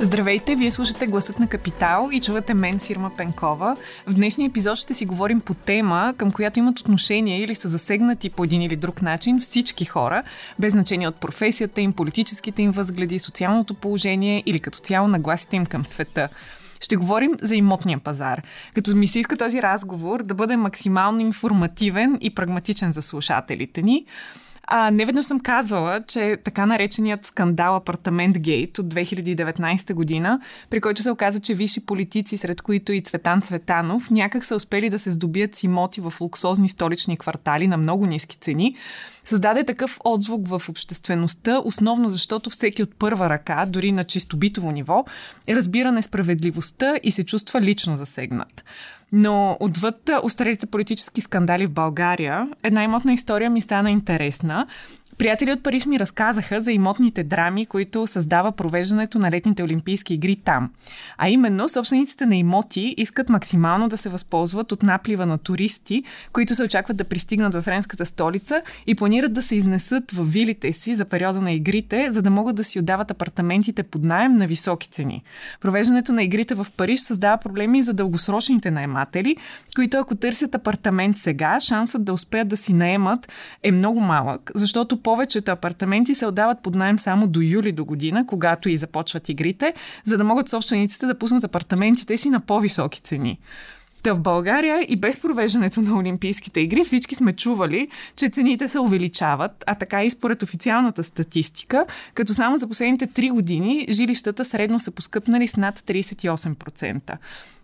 Здравейте, вие слушате Гласът на Капитал и чувате мен, Сирма Пенкова. В днешния епизод ще си говорим по тема, към която имат отношение или са засегнати по един или друг начин всички хора, без значение от професията им, политическите им възгледи, социалното положение или като цяло нагласите им към света. Ще говорим за имотния пазар. Като ми се иска този разговор да бъде максимално информативен и прагматичен за слушателите ни. А, не веднъж съм казвала, че така нареченият скандал Апартамент Гейт от 2019 година, при който се оказа, че висши политици, сред които и Цветан Цветанов, някак са успели да се здобият с имоти в луксозни столични квартали на много ниски цени, създаде такъв отзвук в обществеността, основно защото всеки от първа ръка, дори на чисто битово ниво, разбира несправедливостта и се чувства лично засегнат. Но отвъд устарелите политически скандали в България, една имотна история ми стана интересна. Приятели от Париж ми разказаха за имотните драми, които създава провеждането на летните олимпийски игри там. А именно, собствениците на имоти искат максимално да се възползват от наплива на туристи, които се очакват да пристигнат в френската столица и планират да се изнесат в вилите си за периода на игрите, за да могат да си отдават апартаментите под найем на високи цени. Провеждането на игрите в Париж създава проблеми за дългосрочните наематели, които ако търсят апартамент сега, шансът да успеят да си наемат е много малък, защото повечето апартаменти се отдават под найем само до юли до година, когато и започват игрите, за да могат собствениците да пуснат апартаментите си на по-високи цени. Та в България и без провеждането на Олимпийските игри всички сме чували, че цените се увеличават, а така и според официалната статистика, като само за последните 3 години жилищата средно са поскъпнали с над 38%.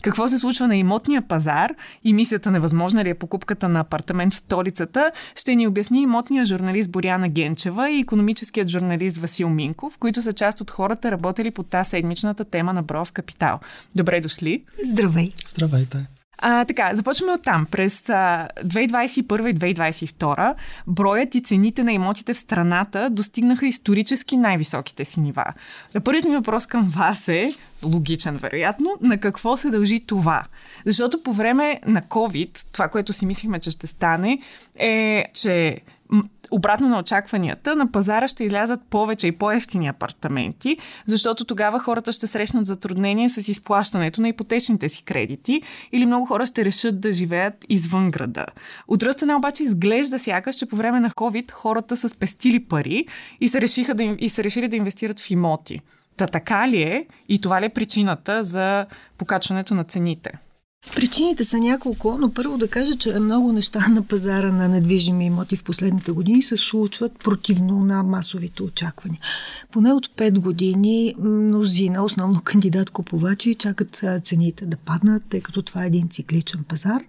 Какво се случва на имотния пазар и мисията невъзможна ли е покупката на апартамент в столицата, ще ни обясни имотния журналист Боряна Генчева и економическият журналист Васил Минков, които са част от хората, работели по тази седмичната тема на Бров Капитал. Добре дошли! Здравей! Здравейте! А, така, започваме от там. През а, 2021 и 2022 броят и цените на имотите в страната достигнаха исторически най-високите си нива. Първият ми въпрос към вас е, логичен вероятно, на какво се дължи това? Защото по време на COVID, това, което си мислихме, че ще стане, е, че обратно на очакванията, на пазара ще излязат повече и по-ефтини апартаменти, защото тогава хората ще срещнат затруднения с изплащането на ипотечните си кредити или много хора ще решат да живеят извън града. От друга страна обаче изглежда сякаш, че по време на COVID хората са спестили пари и се, решиха да, и се решили да инвестират в имоти. Та така ли е и това ли е причината за покачването на цените? Причините са няколко, но първо да кажа, че много неща на пазара на недвижими имоти в последните години се случват противно на масовите очаквания. Поне от 5 години мнозина, основно кандидат-купувачи, чакат цените да паднат, тъй като това е един цикличен пазар.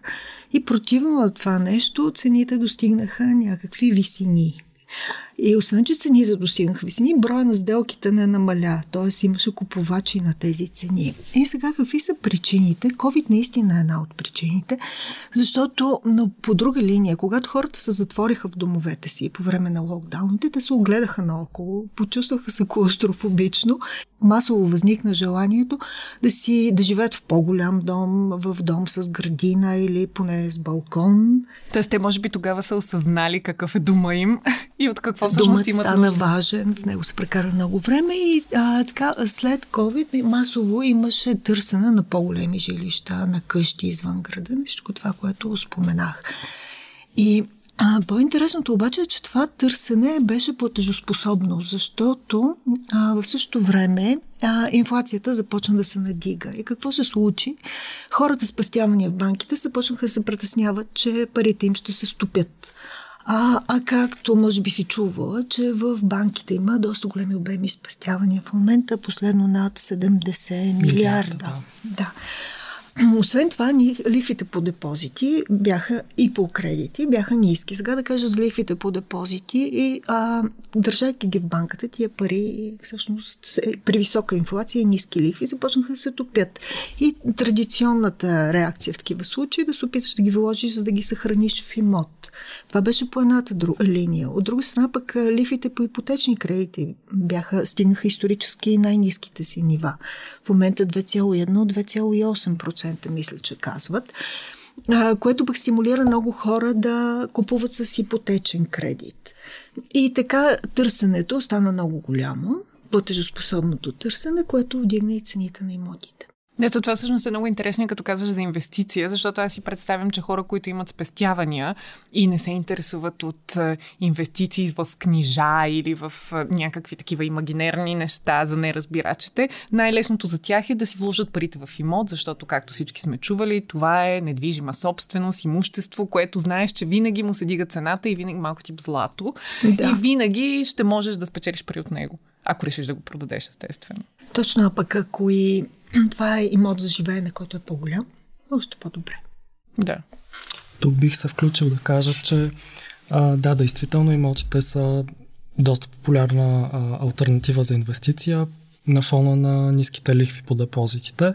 И противно на това нещо, цените достигнаха някакви висини. И освен, че цените достигнаха висини, броя на сделките не намаля, т.е. имаше купувачи на тези цени. И сега какви са причините? COVID наистина е една от причините, защото но по друга линия, когато хората се затвориха в домовете си по време на локдауните, те се огледаха наоколо, почувстваха се клаустрофобично, масово възникна желанието да си да живеят в по-голям дом, в дом с градина или поне с балкон. Тоест те може би тогава са осъзнали какъв е дома им и от какво всъщност Домът имат стана нужда. важен, в него се прекара много време и а, така след COVID масово имаше търсене на по-големи жилища, на къщи извън града, всичко това, което споменах. И а, по-интересното обаче е, че това търсене беше платежоспособно, защото а, в същото време а, инфлацията започна да се надига. И какво се случи? Хората с пастявания в банките започнаха да се притесняват, че парите им ще се стопят. А, а както може би си чувала, че в банките има доста големи обеми спестявания в момента, последно над 70 милиарда. да. да. Освен това, лихвите по депозити бяха и по кредити бяха ниски. Сега да кажа за лихвите по депозити и а, държайки ги в банката, тия пари всъщност при висока инфлация и ниски лихви започнаха да се топят. И традиционната реакция в такива случаи е да се опиташ да ги вложиш, за да ги съхраниш в имот. Това беше по едната друг, линия. От друга страна пък лихвите по ипотечни кредити бяха, стигнаха исторически най-низките си нива. В момента 2,1-2,8% мисля, че казват което пък стимулира много хора да купуват с ипотечен кредит. И така търсенето стана много голямо, платежоспособното търсене, което вдигна и цените на имотите. Ето това всъщност е много интересно, като казваш за инвестиция, защото аз си представям, че хора, които имат спестявания и не се интересуват от инвестиции в книжа или в някакви такива имагинерни неща за неразбирачите, най-лесното за тях е да си вложат парите в имот, защото, както всички сме чували, това е недвижима собственост, имущество, което знаеш, че винаги му се дига цената и винаги малко тип злато. Да. И винаги ще можеш да спечелиш пари от него, ако решиш да го продадеш, естествено. Точно, а пък ако и това е имот за живеене, който е по-голям, още по-добре. Да. Тук бих се включил да кажа, че а, да, действително имотите са доста популярна а, альтернатива за инвестиция на фона на ниските лихви по депозитите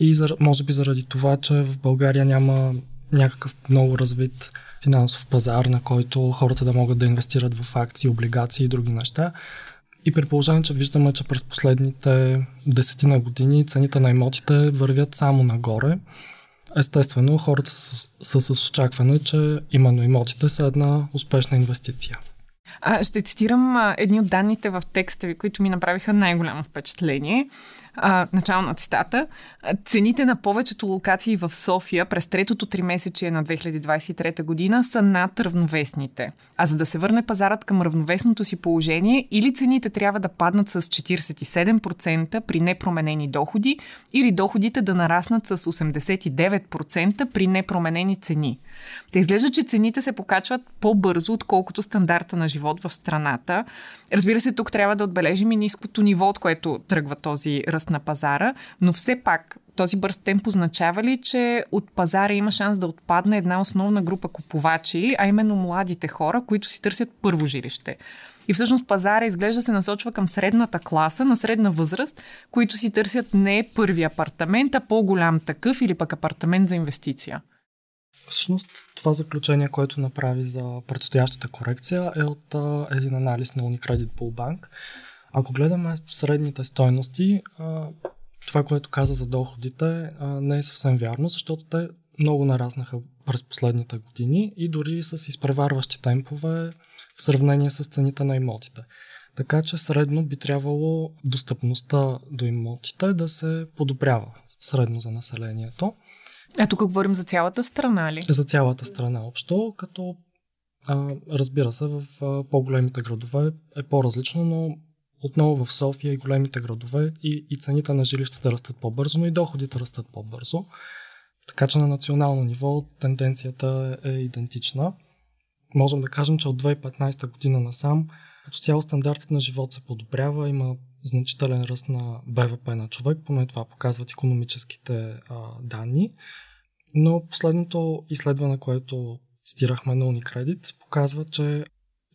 и за, може би заради това, че в България няма някакъв много развит финансов пазар, на който хората да могат да инвестират в акции, облигации и други неща. И при положение, че виждаме, че през последните десетина години цените на имотите вървят само нагоре, естествено хората са, са с очакване, че именно имотите са една успешна инвестиция. А, ще цитирам а, едни от данните в текста ви, които ми направиха най-голямо впечатление а, начало на цитата, цените на повечето локации в София през третото три месече на 2023 година са над равновесните. А за да се върне пазарът към равновесното си положение, или цените трябва да паднат с 47% при непроменени доходи, или доходите да нараснат с 89% при непроменени цени. Те изглежда, че цените се покачват по-бързо, отколкото стандарта на живот в страната. Разбира се, тук трябва да отбележим и ниското ниво, от което тръгва този ръст на пазара, но все пак този бърз темп означава ли, че от пазара има шанс да отпадне една основна група купувачи, а именно младите хора, които си търсят първо жилище? И всъщност пазара изглежда се насочва към средната класа на средна възраст, които си търсят не първи апартамент, а по-голям такъв или пък апартамент за инвестиция. Всъщност това заключение, което направи за предстоящата корекция е от а, един анализ на Unicredit Bull Bank. Ако гледаме средните стойности, а, това, което каза за доходите, а, не е съвсем вярно, защото те много нараснаха през последните години и дори с изпреварващи темпове в сравнение с цените на имотите. Така че средно би трябвало достъпността до имотите да се подобрява средно за населението. А тук говорим за цялата страна ли? За цялата страна общо, като а, разбира се, в а, по-големите градове е по-различно, но отново в София и големите градове и, и цените на жилищата растат по-бързо, но и доходите растат по-бързо. Така че на национално ниво тенденцията е идентична. Можем да кажем, че от 2015 година насам като цяло стандартът на живот се подобрява, има значителен ръст на БВП на човек, поне това показват економическите а, данни. Но последното изследване, което цитирахме на Unicredit, показва, че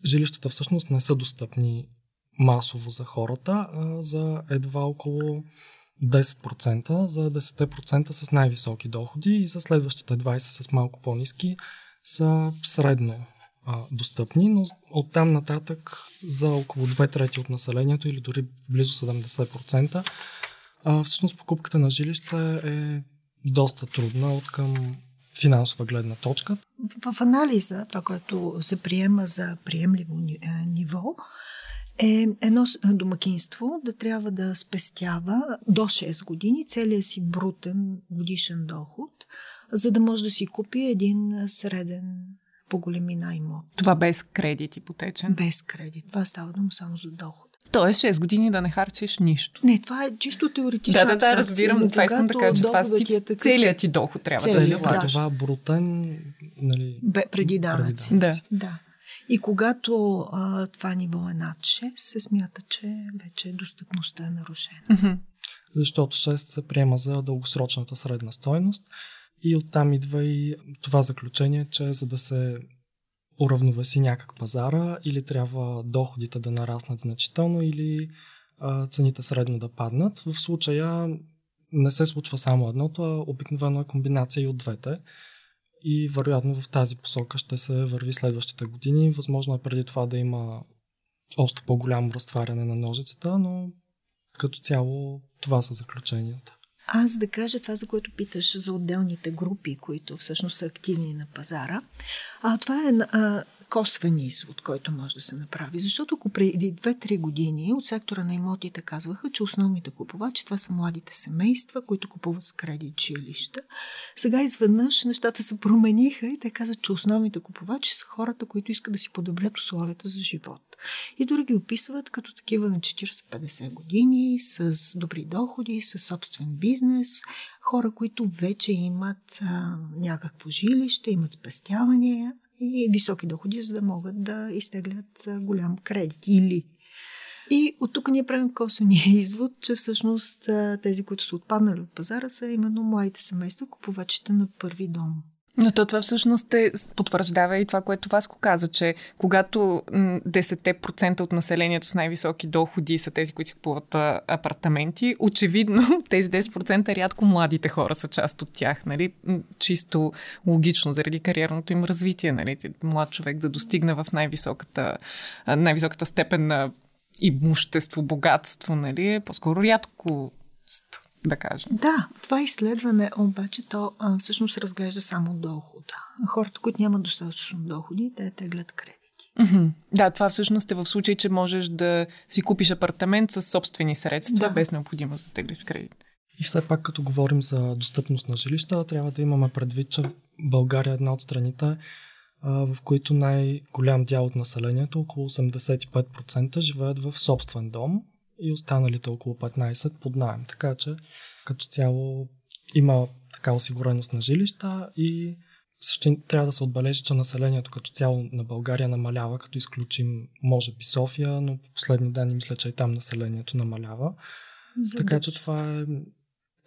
жилищата всъщност не са достъпни масово за хората, а за едва около 10%, за 10% с най-високи доходи и за следващите 20% с малко по-низки са средно а, достъпни, но оттам нататък за около 2 трети от населението или дори близо 70%, а, всъщност покупката на жилище е доста трудна от към финансова гледна точка. В анализа, това, което се приема за приемливо е, ниво, е едно домакинство да трябва да спестява до 6 години целият си брутен годишен доход, за да може да си купи един среден по големина имот. Това без кредит ипотечен? Без кредит. Това става дума само за доход. Тоест 6 години да не харчиш нищо. Не, това е чисто теоретично. Да, да, да, разбирам. Това искам да кажа, че това ти, е такъв... целият ти доход трябва целият, да си да. Това брутен, нали... Бе, преди данъци. Да. да. И когато а, това ниво е над 6, се смята, че вече достъпността е нарушена. Mm-hmm. защото 6 се приема за дългосрочната средна стойност и оттам идва и това заключение, че за да се уравновеси някак пазара или трябва доходите да нараснат значително или а, цените средно да паднат. В случая не се случва само едното, а обикновено е комбинация и от двете. И вероятно в тази посока ще се върви следващите години. Възможно е преди това да има още по-голямо разтваряне на ножицата, но като цяло това са заключенията. Аз да кажа това, за което питаш за отделните групи, които всъщност са активни на пазара. А, това е а, косвен извод, който може да се направи. Защото ако преди 2-3 години от сектора на имотите казваха, че основните купувачи това са младите семейства, които купуват с кредит жилища, сега изведнъж нещата се промениха и те казват, че основните купувачи са хората, които искат да си подобрят условията за живот. И дори ги описват като такива на 40-50 години, с добри доходи, с собствен бизнес, хора, които вече имат а, някакво жилище, имат спестявания и високи доходи, за да могат да изтеглят голям кредит. Или и от тук ние правим косвения извод, че всъщност тези, които са отпаднали от пазара, са именно младите семейства, купувачите на първи дом. Но то това всъщност е, потвърждава и това, което Васко каза, че когато 10% от населението с най-високи доходи са тези, които си купуват апартаменти, очевидно тези 10% рядко младите хора са част от тях. Нали? Чисто логично, заради кариерното им развитие. Нали? Млад човек да достигне в най-високата, най-високата степен на имущество, богатство, нали? е по-скоро рядко да кажем. Да, това изследване обаче то а, всъщност разглежда само дохода. Хората, които нямат достатъчно доходи, те теглят кредити. Mm-hmm. Да, това всъщност е в случай, че можеш да си купиш апартамент с собствени средства, да. без необходимост да теглиш кредит. И все пак, като говорим за достъпност на жилища, трябва да имаме предвид, че България е една от страните, в които най-голям дял от населението, около 85%, живеят в собствен дом, и останалите около 15 под найем. Така че като цяло има така осигуреност на жилища и също трябва да се отбележи, че населението като цяло на България намалява, като изключим, може би, София, но по последни данни мисля, че и там населението намалява. За така че това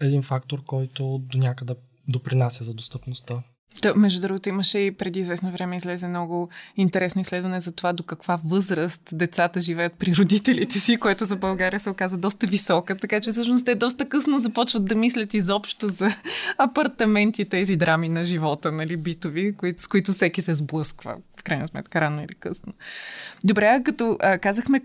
е един фактор, който до някъде допринася за достъпността. То, между другото, имаше и преди известно време излезе много интересно изследване за това до каква възраст децата живеят при родителите си, което за България се оказа доста висока. Така че всъщност те доста късно започват да мислят изобщо за апартаменти, тези драми на живота, нали, битови, с които всеки се сблъсква. В крайна сметка, рано или късно. Добре, като а, казахме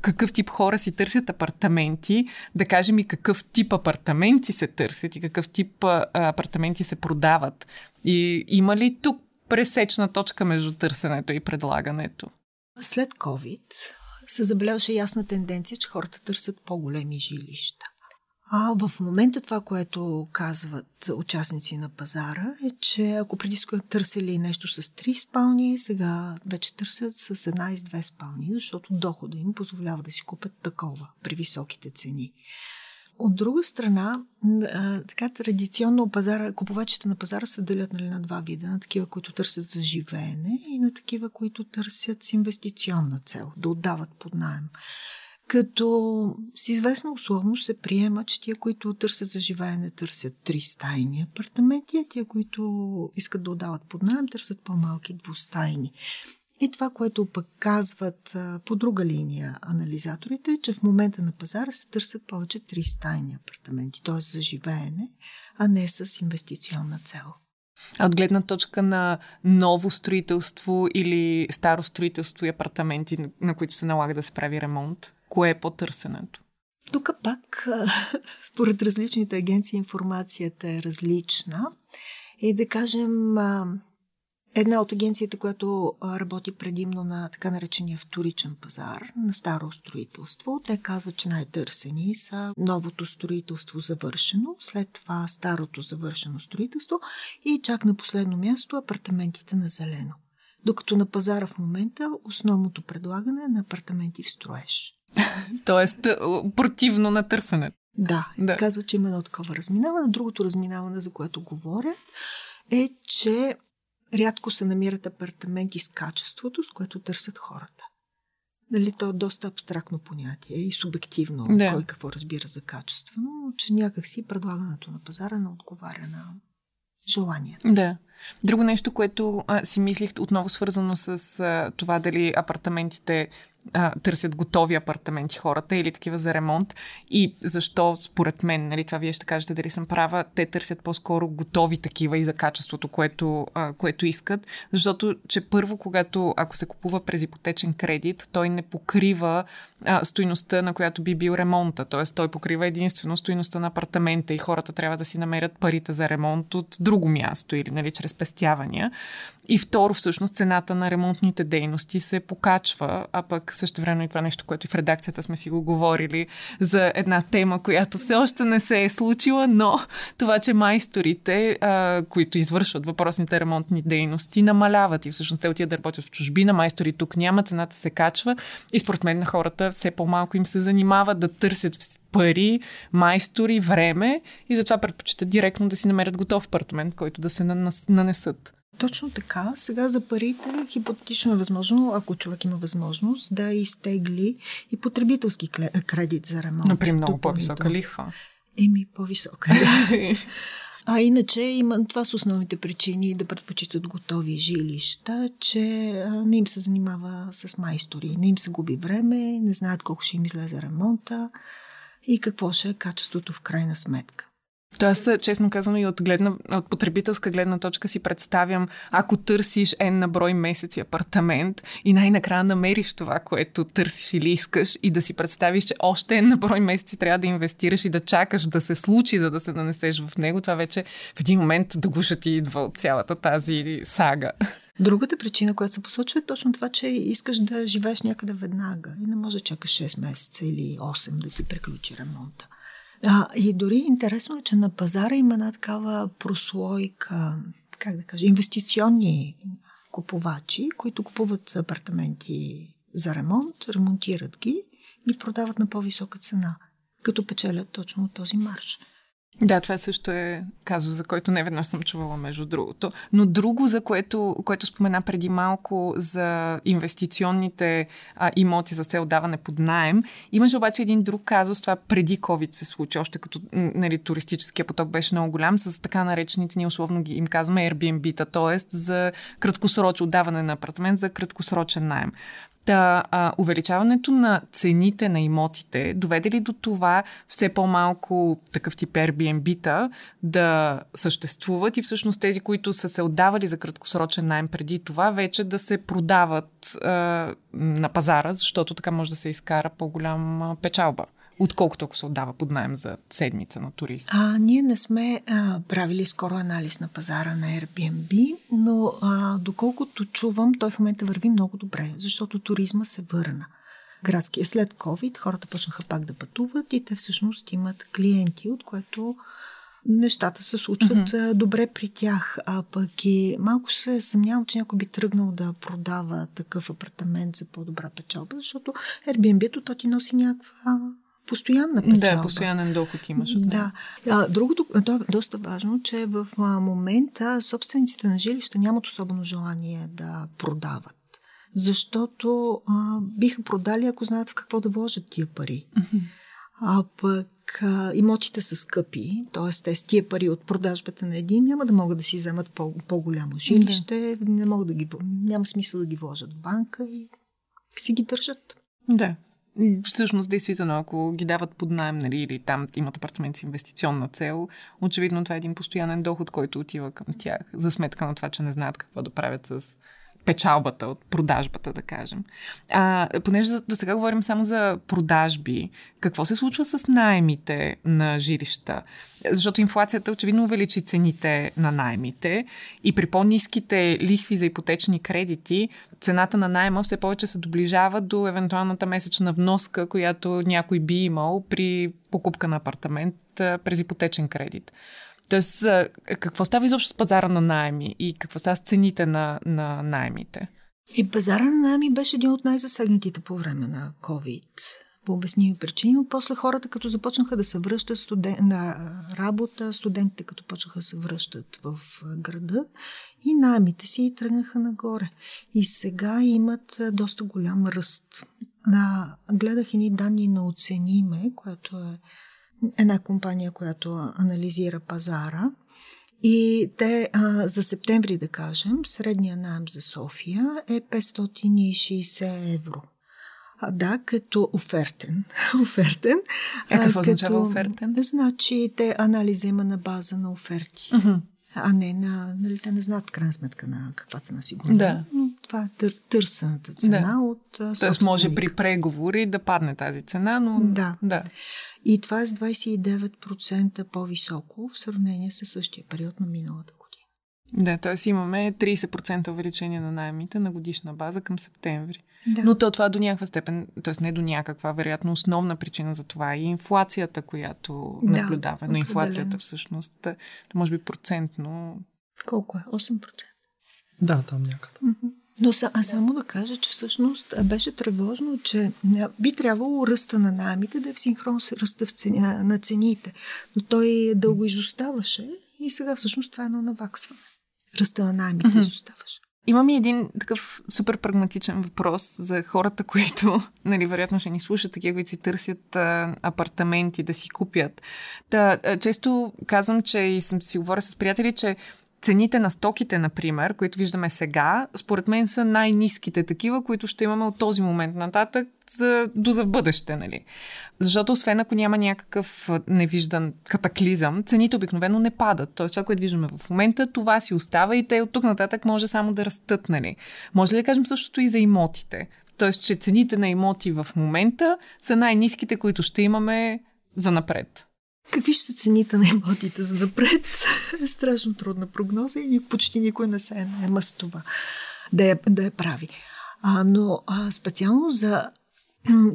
какъв тип хора си търсят апартаменти, да кажем и какъв тип апартаменти се търсят и какъв тип апартаменти се продават. И има ли тук пресечна точка между търсенето и предлагането? След COVID се забеляваше ясна тенденция, че хората търсят по-големи жилища. А в момента това, което казват участници на пазара е, че ако преди са търсили нещо с три спални, сега вече търсят с една и с две спални, защото дохода им позволява да си купят такова при високите цени. От друга страна, така традиционно пазара, купувачите на пазара се делят нали, на два вида. На такива, които търсят за живеене и на такива, които търсят с инвестиционна цел, да отдават под найем. Като с известна условност се приема, че тия, които търсят за живеене, търсят три стайни апартаменти, а тия, които искат да отдават под найем, търсят по-малки двустайни. И това, което пък казват по друга линия анализаторите, е, че в момента на пазара се търсят повече три стайни апартаменти, т.е. за живеене, а не с инвестиционна цел. От гледна точка на ново строителство или старо строителство и апартаменти, на които се налага да се прави ремонт, кое е по-търсенето? Тук пак, според различните агенции, информацията е различна. И да кажем, една от агенциите, която работи предимно на така наречения вторичен пазар, на старо строителство, те казват, че най-търсени са новото строителство завършено, след това старото завършено строителство и чак на последно място апартаментите на зелено. Докато на пазара в момента основното предлагане е на апартаменти в строеж. Тоест, е, противно на търсенето. Да, да. казва, че има едно такова разминаване. Другото разминаване, за което говоря, е, че рядко се намират апартаменти с качеството, с което търсят хората. Нали, то е доста абстрактно понятие и субективно, Да. кой какво разбира за качествено, но че някакси предлагането на пазара не отговаря на желание. Да. Друго нещо, което а, си мислих, отново свързано с а, това дали апартаментите а, търсят готови апартаменти хората или такива за ремонт и защо според мен, нали, това вие ще кажете дали съм права, те търсят по-скоро готови такива и за качеството, което, а, което искат, защото че първо, когато ако се купува през ипотечен кредит, той не покрива а, стойността, на която би бил ремонта, т.е. той покрива единствено стойността на апартамента и хората трябва да си намерят парите за ремонт от друго място или нали, чрез пестявания. И второ, всъщност, цената на ремонтните дейности се покачва, а пък също време и това нещо, което и в редакцията сме си го говорили за една тема, която все още не се е случила, но това, че майсторите, а, които извършват въпросните ремонтни дейности, намаляват и всъщност те отиват да работят в чужбина, майстори тук няма, цената се качва и според мен на хората все по-малко им се занимава да търсят пари, майстори, време и затова предпочитат директно да си намерят готов апартамент, който да се нанес- нанесат. Точно така. Сега за парите хипотетично е възможно, ако човек има възможност, да изтегли и потребителски кле- кредит за ремонт. Например, много по-висока лихва. Еми, по-висока. А иначе има, това са основните причини да предпочитат готови жилища, че не им се занимава с майстори, не им се губи време, не знаят колко ще им излезе ремонта и какво ще е качеството в крайна сметка. То аз, честно казано, и от, гледна, от потребителска гледна точка си представям, ако търсиш N на брой месеци апартамент и най-накрая намериш това, което търсиш или искаш и да си представиш, че още N на брой месеци трябва да инвестираш и да чакаш да се случи, за да се нанесеш в него, това вече в един момент до гуша ти идва от цялата тази сага. Другата причина, която се посочва е точно това, че искаш да живееш някъде веднага и не може да чакаш 6 месеца или 8 да ти приключи ремонта. А, и дори интересно е, че на пазара има една такава прослойка, как да кажа, инвестиционни купувачи, които купуват апартаменти за ремонт, ремонтират ги и продават на по-висока цена, като печелят точно от този марш. Да, това също е казус, за който не веднъж съм чувала, между другото. Но друго, за което, което спомена преди малко за инвестиционните а, имоти за цел даване под найем, имаше обаче един друг казус, това преди COVID се случи, още като нали, туристическия поток беше много голям, с така наречените, ние условно ги им казваме Airbnb-та, т.е. за краткосрочно отдаване на апартамент за краткосрочен найем. Та, а, увеличаването на цените на имотите доведе ли до това все по-малко такъв тип Airbnb-та да съществуват и всъщност тези, които са се отдавали за краткосрочен найем преди това, вече да се продават а, на пазара, защото така може да се изкара по-голям печалба, отколкото ако се отдава под найем за седмица на турист. А, ние не сме а, правили скоро анализ на пазара на Airbnb, но а, доколкото чувам, той в момента върви много добре, защото туризма се върна. Градския след COVID хората почнаха пак да пътуват и те всъщност имат клиенти, от което нещата се случват mm-hmm. добре при тях. А пък и малко се съмнявам, че някой би тръгнал да продава такъв апартамент за по-добра печалба, защото Airbnb-то то ти носи някаква постоянна печалба. Да, постоянен доход имаш. Да. А, другото, то е доста важно, че в момента собствениците на жилища нямат особено желание да продават. Защото а, биха продали, ако знаят в какво да вложат тия пари. Mm-hmm. А пък а, имотите са скъпи, т.е. те с тия пари от продажбата на един няма да могат да си вземат по- по-голямо жилище, да. не могат да ги, няма смисъл да ги вложат в банка и си ги държат. Да. Всъщност, действително, ако ги дават под найем, нали, или там имат апартамент с инвестиционна цел, очевидно това е един постоянен доход, който отива към тях, за сметка на това, че не знаят какво да правят с печалбата от продажбата, да кажем. А, понеже до сега говорим само за продажби, какво се случва с найемите на жилища? Защото инфлацията очевидно увеличи цените на найемите и при по-низките лихви за ипотечни кредити, цената на найема все повече се доближава до евентуалната месечна вноска, която някой би имал при покупка на апартамент през ипотечен кредит. Тоест, какво става изобщо с пазара на найеми и какво става с цените на, на найемите? И пазара на найеми беше един от най-засегнатите по време на COVID. по обясними причини, но после хората, като започнаха да се връщат студен... на работа, студентите, като почнаха да се връщат в града и найемите си тръгнаха нагоре. И сега имат доста голям ръст. На... Гледах едни данни на Оцениме, което е една компания, която анализира пазара. И те а, за септември, да кажем, средния найем за София е 560 евро. А, да, като офертен. офертен. А какво означава офертен? Значи те анализа има на база на оферти. Uh-huh. А не на... Нали, те не знаят крайна сметка на каква цена си го да. Това е тър, търсената цена да. от Тоест може при преговори да падне тази цена, но... Да. да. И това е с 29% по-високо в сравнение с същия период на миналата година. Да, т.е. имаме 30% увеличение на найемите на годишна база към септември. Да. Но то това до някаква степен, т.е. не до някаква, вероятно основна причина за това е инфлацията, която да, наблюдава. Но инфлацията всъщност, може би процентно... Колко е? 8%? Да, там някъде. Но а само да кажа, че всъщност беше тревожно, че би трябвало ръста на найемите да е в синхрон с ръста в ценя, на цените. Но той дълго изоставаше и сега всъщност това е едно наваксване. Ръста на найемите mm-hmm. изоставаше. Имам и един такъв супер прагматичен въпрос за хората, които, нали, вероятно ще ни слушат, такива, които си търсят а, апартаменти да си купят. Та, а, често казвам, че и съм си говоря с приятели, че цените на стоките, например, които виждаме сега, според мен са най-низките такива, които ще имаме от този момент нататък за, до за в бъдеще. Нали? Защото освен ако няма някакъв невиждан катаклизъм, цените обикновено не падат. Тоест това, което виждаме в момента, това си остава и те от тук нататък може само да растат. Нали? Може ли да кажем същото и за имотите? Тоест, че цените на имоти в момента са най-низките, които ще имаме за напред. Какви ще са цените на имотите за напред? Е страшно трудна прогноза и почти никой не се наема с това да я, да я прави. А, но а, специално за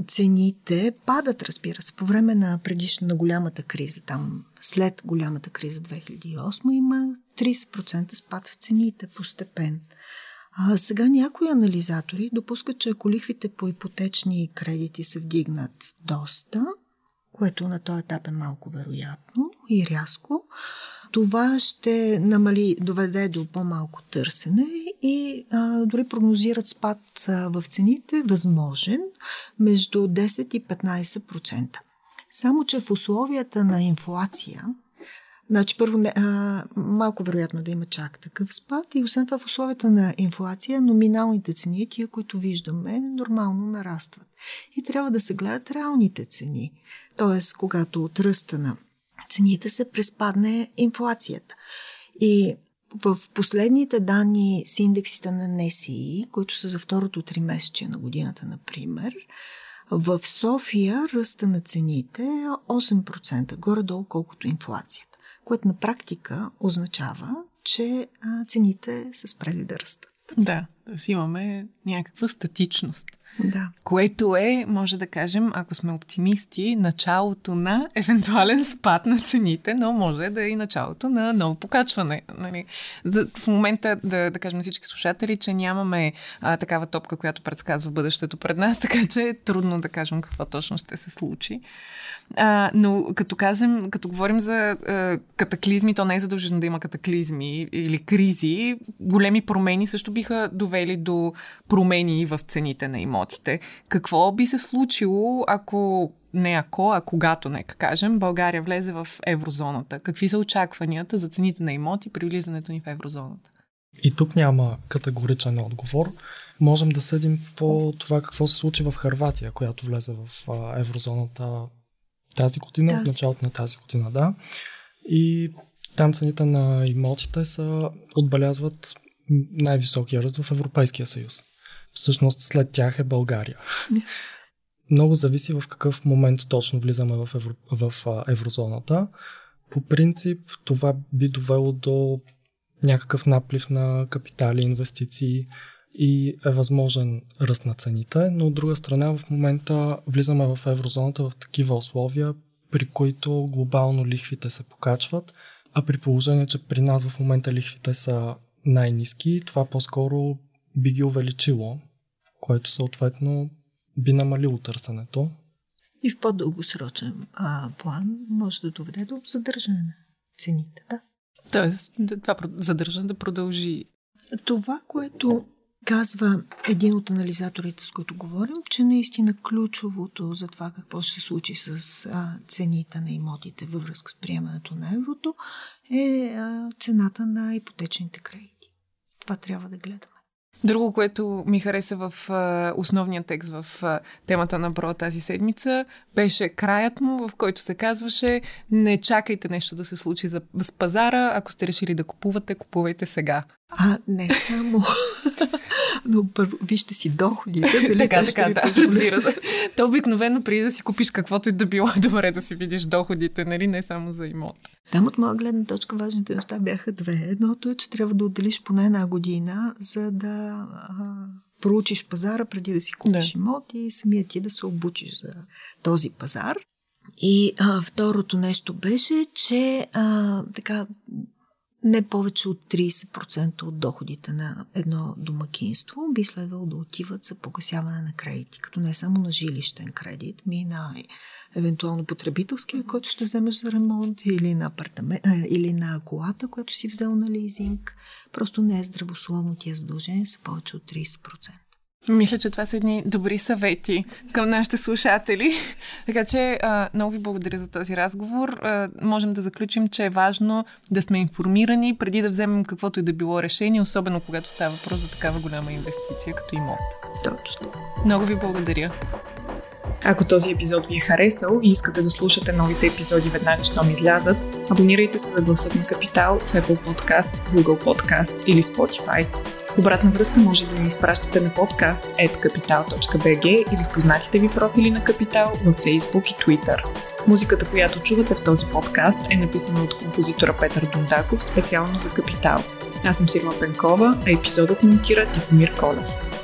цените падат, разбира се, по време на предишна на голямата криза. Там след голямата криза 2008 има 30% спад в цените постепен. А сега някои анализатори допускат, че ако лихвите по ипотечни кредити се вдигнат доста, което на този етап е малко вероятно и рязко, това ще намали, доведе до по-малко търсене и а, дори прогнозират спад а, в цените възможен между 10 и 15%. Само, че в условията на инфлация, Значи, първо, не, а, малко вероятно да има чак такъв спад и освен това в условията на инфлация, номиналните цени, тия, които виждаме, нормално нарастват. И трябва да се гледат реалните цени. Тоест, когато от ръста на цените се преспадне инфлацията. И в последните данни с индексите на НСИ, които са за второто три месече на годината, например, в София ръста на цените е 8%, горе-долу колкото инфлацията, което на практика означава, че цените са спрели да растат. Да, т.е. имаме някаква статичност. Да. Което е, може да кажем, ако сме оптимисти, началото на евентуален спад на цените, но може да е и началото на ново покачване. Нали? В момента да, да кажем всички слушатели, че нямаме а, такава топка, която предсказва бъдещето пред нас, така че е трудно да кажем какво точно ще се случи. А, но като казвам, като говорим за а, катаклизми, то не е задължено да има катаклизми или кризи. Големи промени също биха довели до промени в цените на имотите. Какво би се случило, ако не ако, а когато, нека кажем, България влезе в еврозоната? Какви са очакванията за цените на имоти при влизането ни в еврозоната? И тук няма категоричен отговор. Можем да съдим по това какво се случи в Харватия, която влезе в еврозоната тази година, тази. в началото на тази година, да. И там цените на имотите са, отбелязват най-високия ръст в Европейския съюз. Всъщност след тях е България. Много зависи в какъв момент точно влизаме в, евро, в еврозоната. По принцип това би довело до някакъв наплив на капитали, инвестиции и е възможен ръст на цените, но от друга страна в момента влизаме в еврозоната в такива условия, при които глобално лихвите се покачват, а при положение, че при нас в момента лихвите са най-низки, това по-скоро би ги увеличило, което съответно би намалило търсенето И в по-дългосрочен а, план може да доведе до задържане на цените. Да. Тоест, това задържане да продължи. Това, което казва един от анализаторите, с които говорим, че наистина ключовото за това какво ще се случи с а, цените на имотите във връзка с приемането на еврото е а, цената на ипотечните кредити. Това трябва да гледаме. Друго, което ми хареса в а, основния текст в а, темата на Бро тази седмица, беше краят му, в който се казваше не чакайте нещо да се случи за, с пазара, ако сте решили да купувате, купувайте сега. А, не само. Но първо, вижте си доходите. Дали така, така, да, разбира се. То обикновено преди да си купиш каквото и да било, е добре да си видиш доходите, нали, не само за имот. Там от моя гледна точка важните неща бяха две. Едното е, че трябва да отделиш поне една година, за да а, проучиш пазара преди да си купиш да. имот и самия ти да се обучиш за този пазар. И а, второто нещо беше, че а, така не повече от 30% от доходите на едно домакинство би следвало да отиват за погасяване на кредити, като не само на жилищен кредит, ми на евентуално потребителския, който ще вземеш за ремонт, или на, апартамент, или на колата, която си взел на лизинг. Просто не е здравословно тия задължения са повече от 30%. Мисля, че това са едни добри съвети към нашите слушатели. Така че а, много ви благодаря за този разговор. А, можем да заключим, че е важно да сме информирани преди да вземем каквото и да било решение, особено когато става въпрос за такава голяма инвестиция като имот. Точно. Много ви благодаря. Ако този епизод ви е харесал и искате да слушате новите епизоди веднага, щом излязат, абонирайте се за гласът на Капитал в Apple Podcasts, Google Podcasts или Spotify. Обратна връзка може да ни изпращате на подкаст capital.bg или в познатите ви профили на Капитал в Facebook и Twitter. Музиката, която чувате в този подкаст е написана от композитора Петър Дундаков специално за Капитал. Аз съм Сирма Пенкова, а епизодът монтира Тихомир Колев.